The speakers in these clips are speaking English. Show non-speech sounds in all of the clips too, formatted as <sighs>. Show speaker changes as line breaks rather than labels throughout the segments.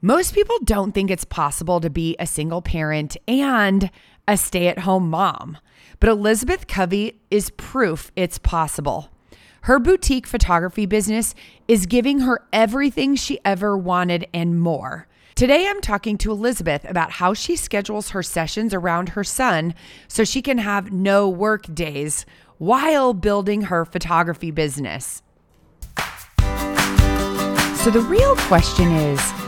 Most people don't think it's possible to be a single parent and a stay at home mom, but Elizabeth Covey is proof it's possible. Her boutique photography business is giving her everything she ever wanted and more. Today, I'm talking to Elizabeth about how she schedules her sessions around her son so she can have no work days while building her photography business. So, the real question is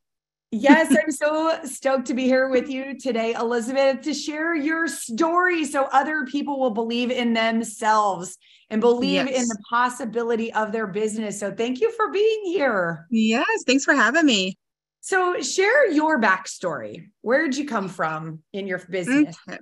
Yes, I'm so stoked to be here with you today, Elizabeth, to share your story so other people will believe in themselves and believe in the possibility of their business. So, thank you for being here.
Yes, thanks for having me.
So, share your backstory. Where did you come from in your business?
Okay.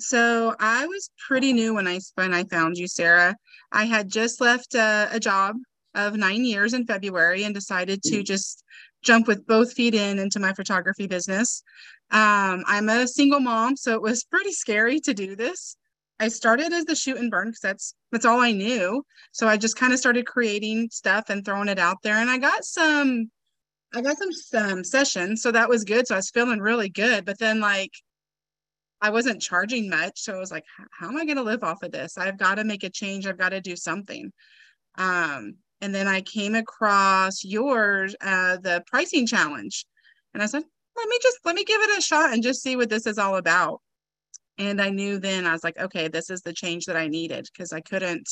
So I was pretty new when I when I found you, Sarah. I had just left a, a job of nine years in February and decided to mm. just jump with both feet in into my photography business. Um, I'm a single mom, so it was pretty scary to do this. I started as the shoot and burn because that's that's all I knew. So I just kind of started creating stuff and throwing it out there, and I got some, I got some some sessions, so that was good. So I was feeling really good. But then like I wasn't charging much. So I was like, how am I going to live off of this? I've got to make a change. I've got to do something. Um, and then I came across yours, uh, the pricing challenge. And I said, let me just, let me give it a shot and just see what this is all about. And I knew then I was like, okay, this is the change that I needed because I couldn't,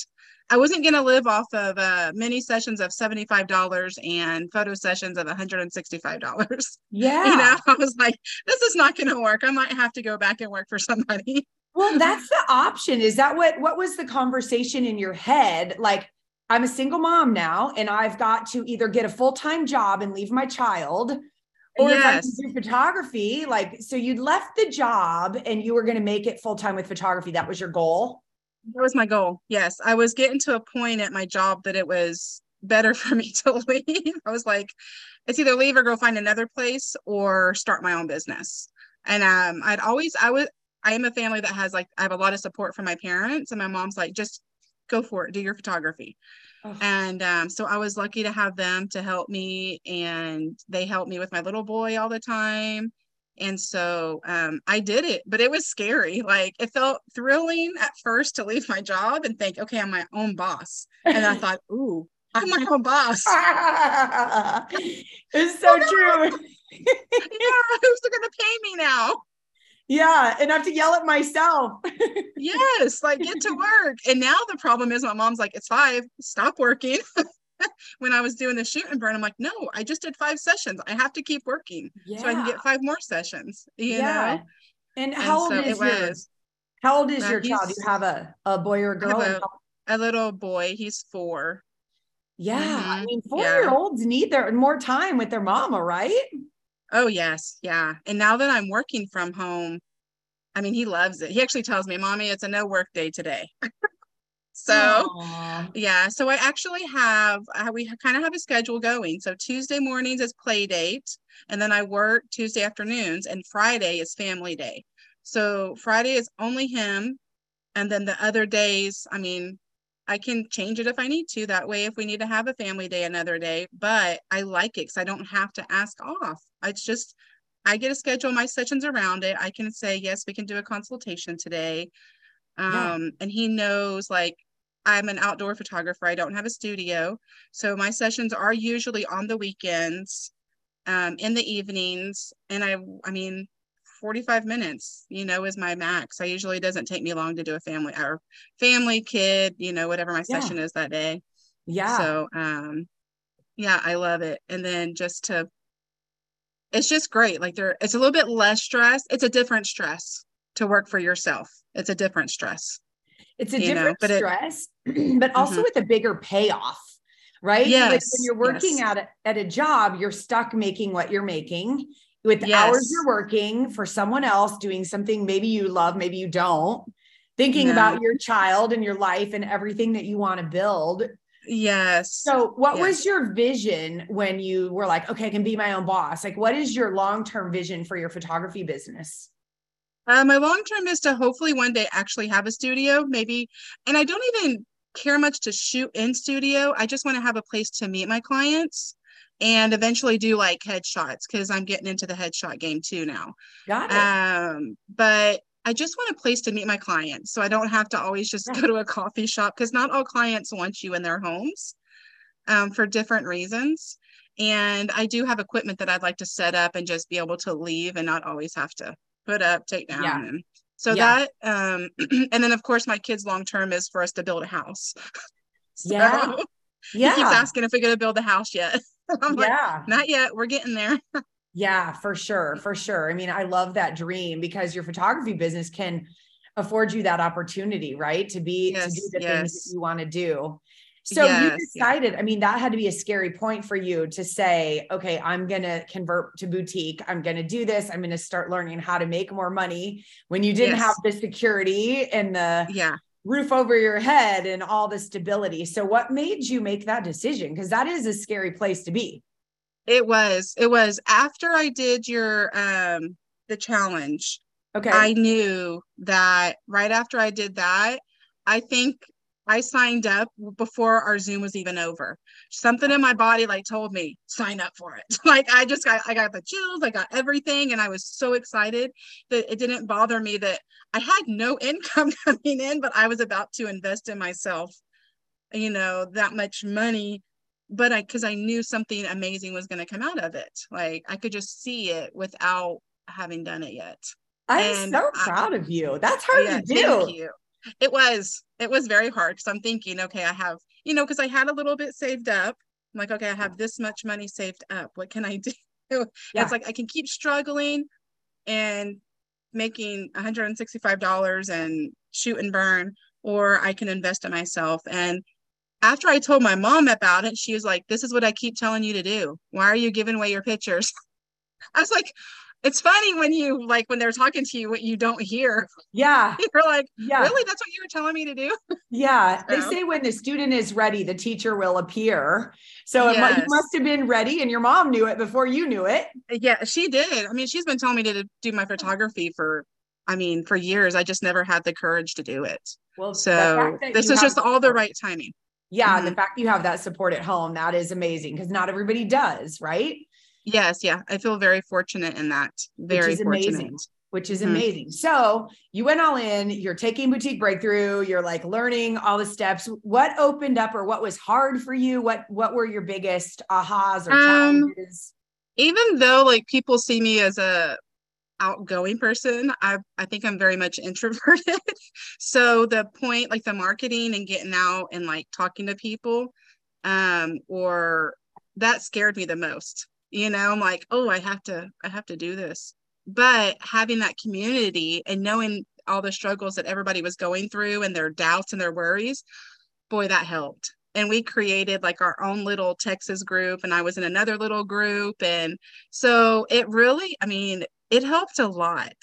I wasn't going to live off of uh, mini sessions of $75 and photo sessions of $165 <laughs>
Yeah.
you know i was like this is not going to work i might have to go back and work for somebody
Well, that's the option. Is that what what was the conversation in your head? Like, I'm a single mom now, and I've got to either get a full-time job and leave my child, or if I
Yes.
do photography, like so you'd left the job and you were going to make it full-time with photography. That was your goal.
that was my goal yes i was getting to a point at my job that it was better <laughs> for me to leave i was like it's either leave or go find another place or start my own business and um i'd always i was i am a family that has like i have a lot of support from my parents and my mom's like just go for it do your photography
Oh.
And um, so I was lucky to have them to help me, and they helped me with my little boy all the time. And so um, I did it, but it was scary. Like it felt thrilling at first to leave my job and think, okay, I'm my own boss. And I <laughs> thought, ooh, I'm my own boss. <laughs>
it's <laughs> so true.
yeah, who's going to pay me now?
Yeah, and I have to yell at myself. <laughs>
Yes, like get to work. And now the problem is my mom's like, it's five, stop working. <laughs> when I was doing the shoot and burn, I'm like, no, I just did five sessions. I have to keep working
Yeah.
so I can get five more sessions. You
yeah.
know?
And
And
how old
so
is your
was
how old is
Uh,
your child? Do you have a, a boy or a
I
girl?
A- a little boy, he's four.
yeah, I
Mhm.
mean,
Yeah.
four year olds need their more time with their mama, right?
Oh, yes. Yeah. And now that I'm working from home, I mean, he loves it. He actually tells me, Mommy, it's a no work day today. <laughs> so,
Aw.
yeah. So I actually have, uh, we kind of have a schedule going. So Tuesday mornings is play date, and then I work Tuesday afternoons, and Friday is family day. So Friday is only him. And then the other days, I mean, I can change it if I need to. That way, if we need to have a family day another day, but I like it because I don't have to ask off. It's just, I get to schedule my sessions around it. I can say, yes, we can do a consultation today.
Yeah.
Um, and he knows like I'm an outdoor photographer. I don't have a studio. So my sessions are usually on the weekends, um, in the evenings. And I, I mean, 45 minutes, you know, is my max. I usually doesn't take me long to do a family or family kid, you know, whatever my
Yeah.
session is that day.
Yeah.
So um yeah, I love it. And then just to it's just great. Like there it's a little bit less stress. It's a different stress to work for yourself. It's a different stress.
it's a
you know,
different
but it-
stress, <clears throat> but also
Mhm.
with a bigger payoff, right? like
Yes,
when you're working
yes.
at a, at a job, you're stuck making what you're making with the
Yes.
hours you're working for someone else doing something maybe you love, maybe you don't. Thinking
No.
about your child and your life and everything that you want to build.
Yes.
So, what
Yes.
was your vision when you were like, okay, I can be my own boss? Like, what is your long term vision for your photography business?
Uh, my long term is to hopefully one day actually have a studio, maybe. And I don't even care much to shoot in studio. I just want to have a place to meet my clients and eventually do like headshots because I'm getting into the headshot game too now.
Got it.
Um, but I just want a place to meet my clients so I don't have to always just
Yeah.
go to a coffee shop because not all clients want you in their homes um, for different reasons. And I do have equipment that I'd like to set up and just be able to leave and not always have to put up, take down.
Yeah.
And so
Yeah.
that, um, <clears throat> and then of course, my kids' long term is for us to build a house. <laughs> So
Yeah. <laughs>
He keeps asking if we're going to build a house yet. <laughs> I'm like,
yeah.
not yet. We're getting there. <laughs>
Yeah, for sure. For sure. I mean, I love that dream because your photography business can afford you that opportunity, right? To be to do
Yes,
the things that you want to do. So you
Yes, yeah.
decided, I mean, that had to be a scary point for you to say, okay, I'm going to convert to boutique. I'm going to do this. I'm going to start learning how to make more money when you didn't
Yes.
have the security and the
Yeah.
Roof over your head and all the stability. So what made you make that decision? Because that is a scary place to be.
It was. It was after I did your um the challenge.
Okay.
I knew that right after I did that, I think I signed up before our Zoom was even over. Something in my body like told me sign up for it. <laughs> like I just got I got the chills, I got everything and I was so excited that it didn't bother me that I had no <laughs> income coming in but I was about to invest in myself. You know, that much money but I cuz I knew something amazing was going to come out of it. Like I could just see it without having done it yet.
I'm
and
so
I-
proud of you. That's hard
Yeah,
to do.
It was. It was very hard because I'm thinking, okay, I have, you know, because I had a little bit saved up. I'm like, okay, I have this much money saved up. What can I <laughs> do?
Yeah.
It's like I can keep struggling and making $165 and shoot and burn, or I can invest in myself. And after I told my mom about it, she was like, This is what I keep telling you to do. Why are you giving away your pictures? <laughs> I was like, It's funny when you like when they're talking to you, what you don't hear.
Yeah. <laughs>
You're like,
Yeah.
really? That's what you were telling me to do?
Yeah. <laughs> They say when the student is ready, the teacher will appear. So it you must have been ready and your mom knew it before you knew it.
Yeah, she did. I mean, she's been telling me to do my photography for, I mean, for years. I just never had the courage to do it.
Well,
So this is just all the right timing.
Yeah.
Mhm.
The fact you have that support at home, that is amazing because not everybody does, right?
Yes, yeah. I feel very fortunate in that. Very
is
fortunate.
amazing. Which is
Mhm.
amazing. So you went all in, you're taking boutique breakthrough, you're like learning all the steps. What opened up or what was hard for you? What what were your biggest ahas or
Um,
challenges?
Even though like people see me as a outgoing person, I I think I'm very much <laughs> introverted. so the point like the marketing and getting out and like talking to people um or that scared me the most. You know, I'm like, "Oh, I have to I have to do this." But having that community and knowing all the struggles that everybody was going through and their doubts and their worries, boy, that helped. And we created like our own little Texas group, and I was in another little group. And so it really, I mean, it helped a lot.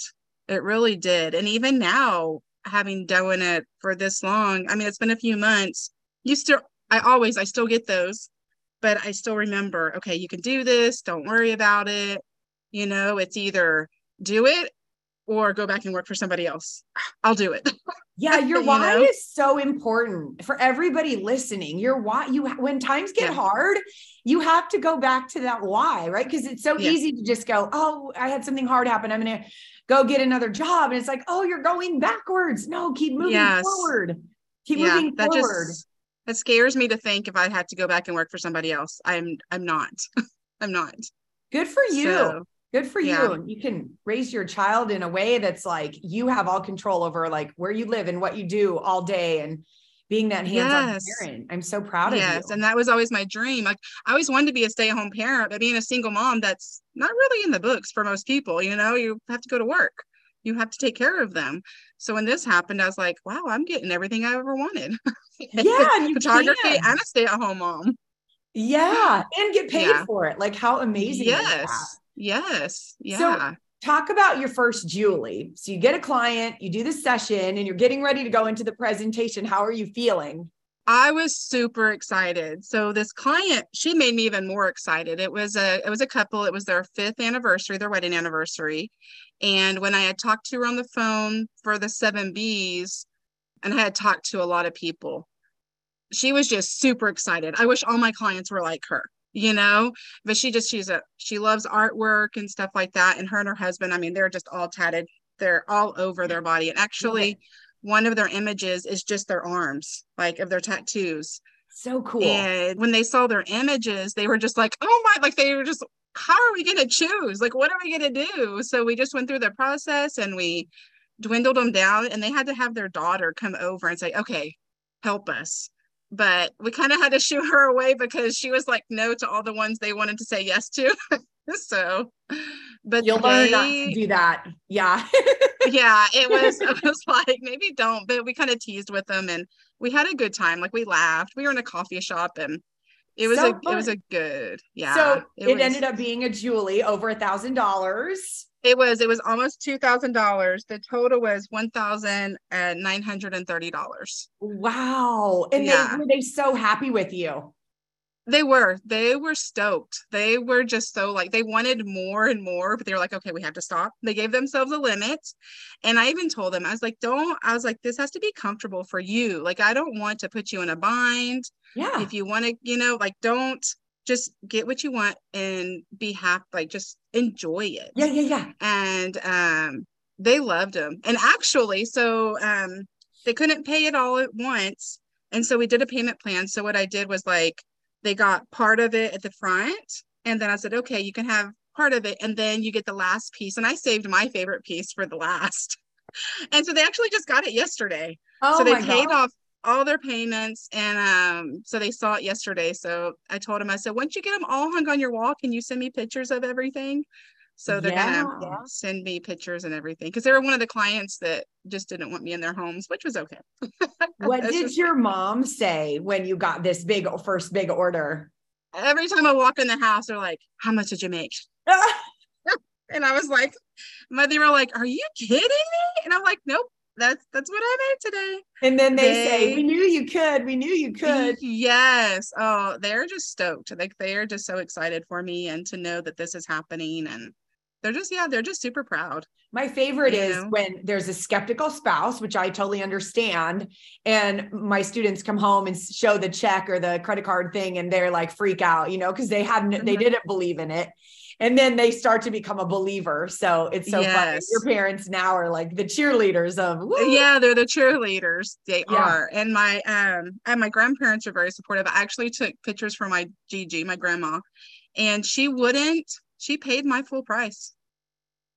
It really did. And even now, having done it for this long, I mean, it's been a few months. You still, I always, I still get those, but I still remember, okay, you can do this. Don't worry about it. You know, it's either do it or go back and work for somebody else. <sighs> I'll do it.
Yeah, <laughs> your
you
why
know?
is so important for everybody listening. Your why, you when times get
Yeah.
hard, you have to go back to that why, right? Because it's so
Yeah.
easy to just go, "Oh, I had something hard happen. I'm going to go get another job." And it's like, "Oh, you're going backwards." No, keep moving
Yes.
forward. Keep
yeah,
moving
that
forward.
just that scares me to think if I had to go back and work for somebody else. I'm I'm not. <laughs> I'm not.
Good for you.
So,
Good for yeah. you. You can raise your child in a way that's like you have all control over like where you live and what you do all day and being that hands-on yes. parent. I'm so proud of yes. you.
Yes. And that was always my dream. Like I always wanted to be a stay-at-home parent, but being a single mom, that's not really in the books for most people. You know, you have to go to work. You have to take care of them. So when this happened, I was like, wow, I'm getting everything I ever wanted. <laughs>
Yeah.
photography can. and a stay-at-home mom.
Yeah. And get paid yeah. for it. Like how amazing.
Yes. Yes. Yeah.
So talk about your first Julie. So you get a client, you do the session, and you're getting ready to go into the presentation. How are you feeling?
I was super excited. So this client, she made me even more excited. It was a it was a couple. It was their fifth anniversary, their wedding anniversary. And when I had talked to her on the phone for the seven Bs, and I had talked to a lot of people, she was just super excited. I wish all my clients were like her you know but she just she's a she loves artwork and stuff like that and her and her husband i mean they're just all tatted they're all over their body and actually one of their images is just their arms like of their tattoos.
So cool.
And when they saw their images they were just like oh my like they were just how are we going to choose? Like what are we going to do? So we just went through the process and we dwindled them down and they had to have their daughter come over and say okay help us. But we kind of had to shoo her away because she was like no to all the ones they wanted to say yes to. <laughs> so, but
you'll they, learn not to do that. Yeah. <laughs>
yeah. It was, it was like, maybe don't, but we kind of teased with them and we had a good time. Like we laughed. We were in a coffee shop and it was so a fun. it was a good yeah.
So it, it was, ended up being a Julie over a thousand dollars.
It was it was almost two thousand dollars. The total was one thousand and nine hundred and thirty dollars.
Wow! And yeah. they, were they so happy with you?
They were. They were stoked. They were just so like they wanted more and more, but they were like, okay, we have to stop. They gave themselves a limit, and I even told them I was like, don't. I was like, this has to be comfortable for you. Like I don't want to put you in a bind.
Yeah.
If you want to, you know, like don't just get what you want and be happy like just enjoy it
yeah yeah yeah
and um they loved them and actually so um they couldn't pay it all at once and so we did a payment plan so what i did was like they got part of it at the front. And then i said okay you can have part of it. And then you get the last piece. And i saved my favorite piece for the last. <laughs> And so they actually just got it yesterday. Oh so they paid God. off all their payments. And um so they saw it yesterday. So i told him i said once you get them all hung on your wall can you send me pictures of everything so they're yeah. gonna send me pictures and everything because they were one of the clients that just didn't want me in their homes which was okay <laughs>
what did your mom say when you got this big first big order
every time i walk in the house they're like how much did you make <laughs> <laughs> and i was like My, they were like are you kidding me and i'm like nope that's that's what I made today.
And then they, they, say, "We knew you could. We knew you could."
Yes. Oh, they're just stoked. Like they are just so excited for me and to know that this is happening and they're just yeah, they're just super proud.
My favorite you is know? when there's a skeptical spouse, which I totally understand, and my students come home and show the check or the credit card thing and they're like freak out, you know, because they hadn't mm-hmm. they didn't believe in it and then they start to become a believer. So it's so yes. funny. Your parents now are like the cheerleaders of
Woo! yeah, they're the cheerleaders. They yeah. are. And my um and my grandparents are very supportive. I actually took pictures for my Gigi, my grandma, and she wouldn't, she paid my full price.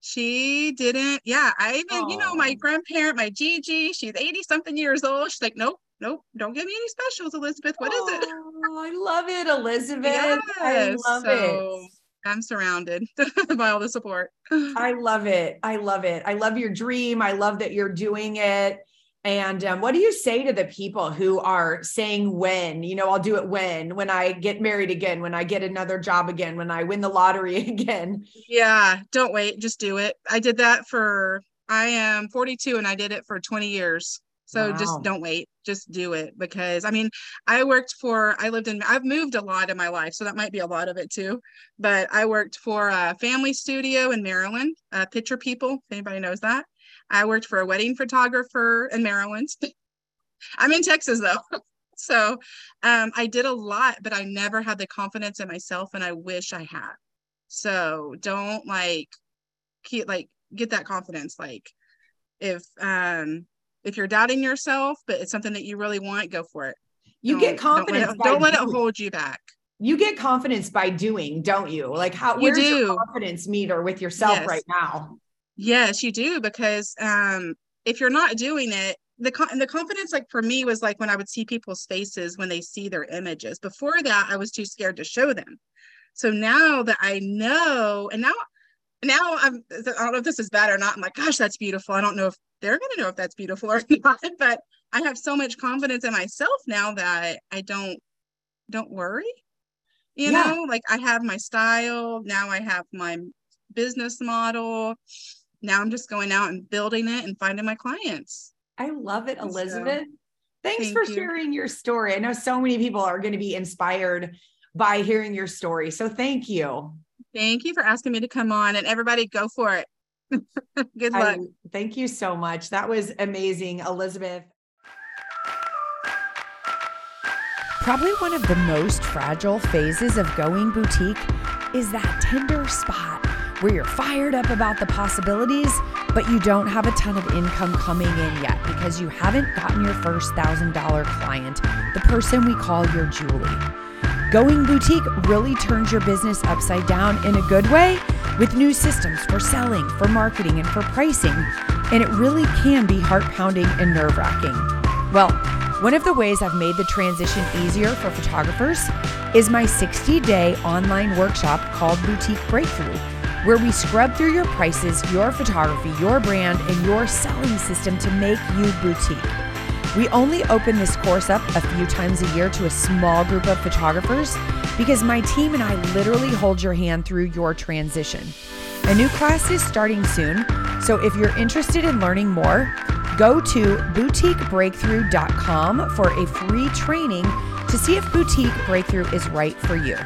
She didn't, yeah. I even, Aww. you know, my grandparent, my Gigi, she's 80 something years old. She's like, nope, nope, don't give me any specials, Elizabeth. What is it?
I love it, Elizabeth. Yes. I love so, it.
I'm surrounded <laughs> by all the support.
I love it. I love it. I love your dream. I love that you're doing it. And um, what do you say to the people who are saying when, you know, I'll do it when, when I get married again, when I get another job again, when I win the lottery <laughs> again?
Yeah, don't wait, just do it. I did that for, I am 42 and I did it for 20 years. So wow. just don't wait, just do it because I mean, I worked for, I lived in, I've moved a lot in my life, so that might be a lot of it too. But I worked for a family studio in Maryland, uh, Picture People, if anybody knows that. I worked for a wedding photographer in Maryland. <laughs> I'm in Texas though. <laughs> so um, I did a lot, but I never had the confidence in myself, and I wish I had. So don't like keep like get that confidence. Like if um if you're doubting yourself, but it's something that you really want, go for it.
You don't, get confidence.
Don't let, it, don't let it hold you back.
you get confidence by doing, don't you? Like how
You
where's
do.
your confidence meter with yourself
Yes.
right now?
Yes, you do because um if you're not doing it, the con- the confidence like for me was like when I would see people's faces when they see their images. Before that, I was too scared to show them. So now that I know, and now now I'm I don't know if this is bad or not. I'm like, gosh, that's beautiful. I don't know if they're gonna know if that's beautiful or <laughs> not, but I have so much confidence in myself now that I don't don't worry. You
Yeah.
know, like I have my style, now I have my business model. Now I'm just going out and building it and finding my clients.
I love it,
So,
Elizabeth. Thanks
thank
for
you.
sharing your story. I know so many people are going to be inspired by hearing your story. So thank you.
Thank you for asking me to come on and everybody go for it. <laughs> Good
I-
luck.
thank you so much. That was amazing, Elizabeth. Probably one of the most fragile phases of going boutique is that tender spot where you're fired up about the possibilities, but you don't have a ton of income coming in yet because you haven't gotten your first thousand dollar client, the person we call your Julie. Going boutique really turns your business upside down in a good way with new systems for selling, for marketing, and for pricing. And it really can be heart pounding and nerve wracking. Well, one of the ways I've made the transition easier for photographers is my 60 day online workshop called Boutique Breakthrough, where we scrub through your prices, your photography, your brand, and your selling system to make you boutique. We only open this course up a few times a year to a small group of photographers because my team and I literally hold your hand through your transition. A new class is starting soon, so if you're interested in learning more, go to boutiquebreakthrough.com for a free training to see if Boutique Breakthrough is right for you.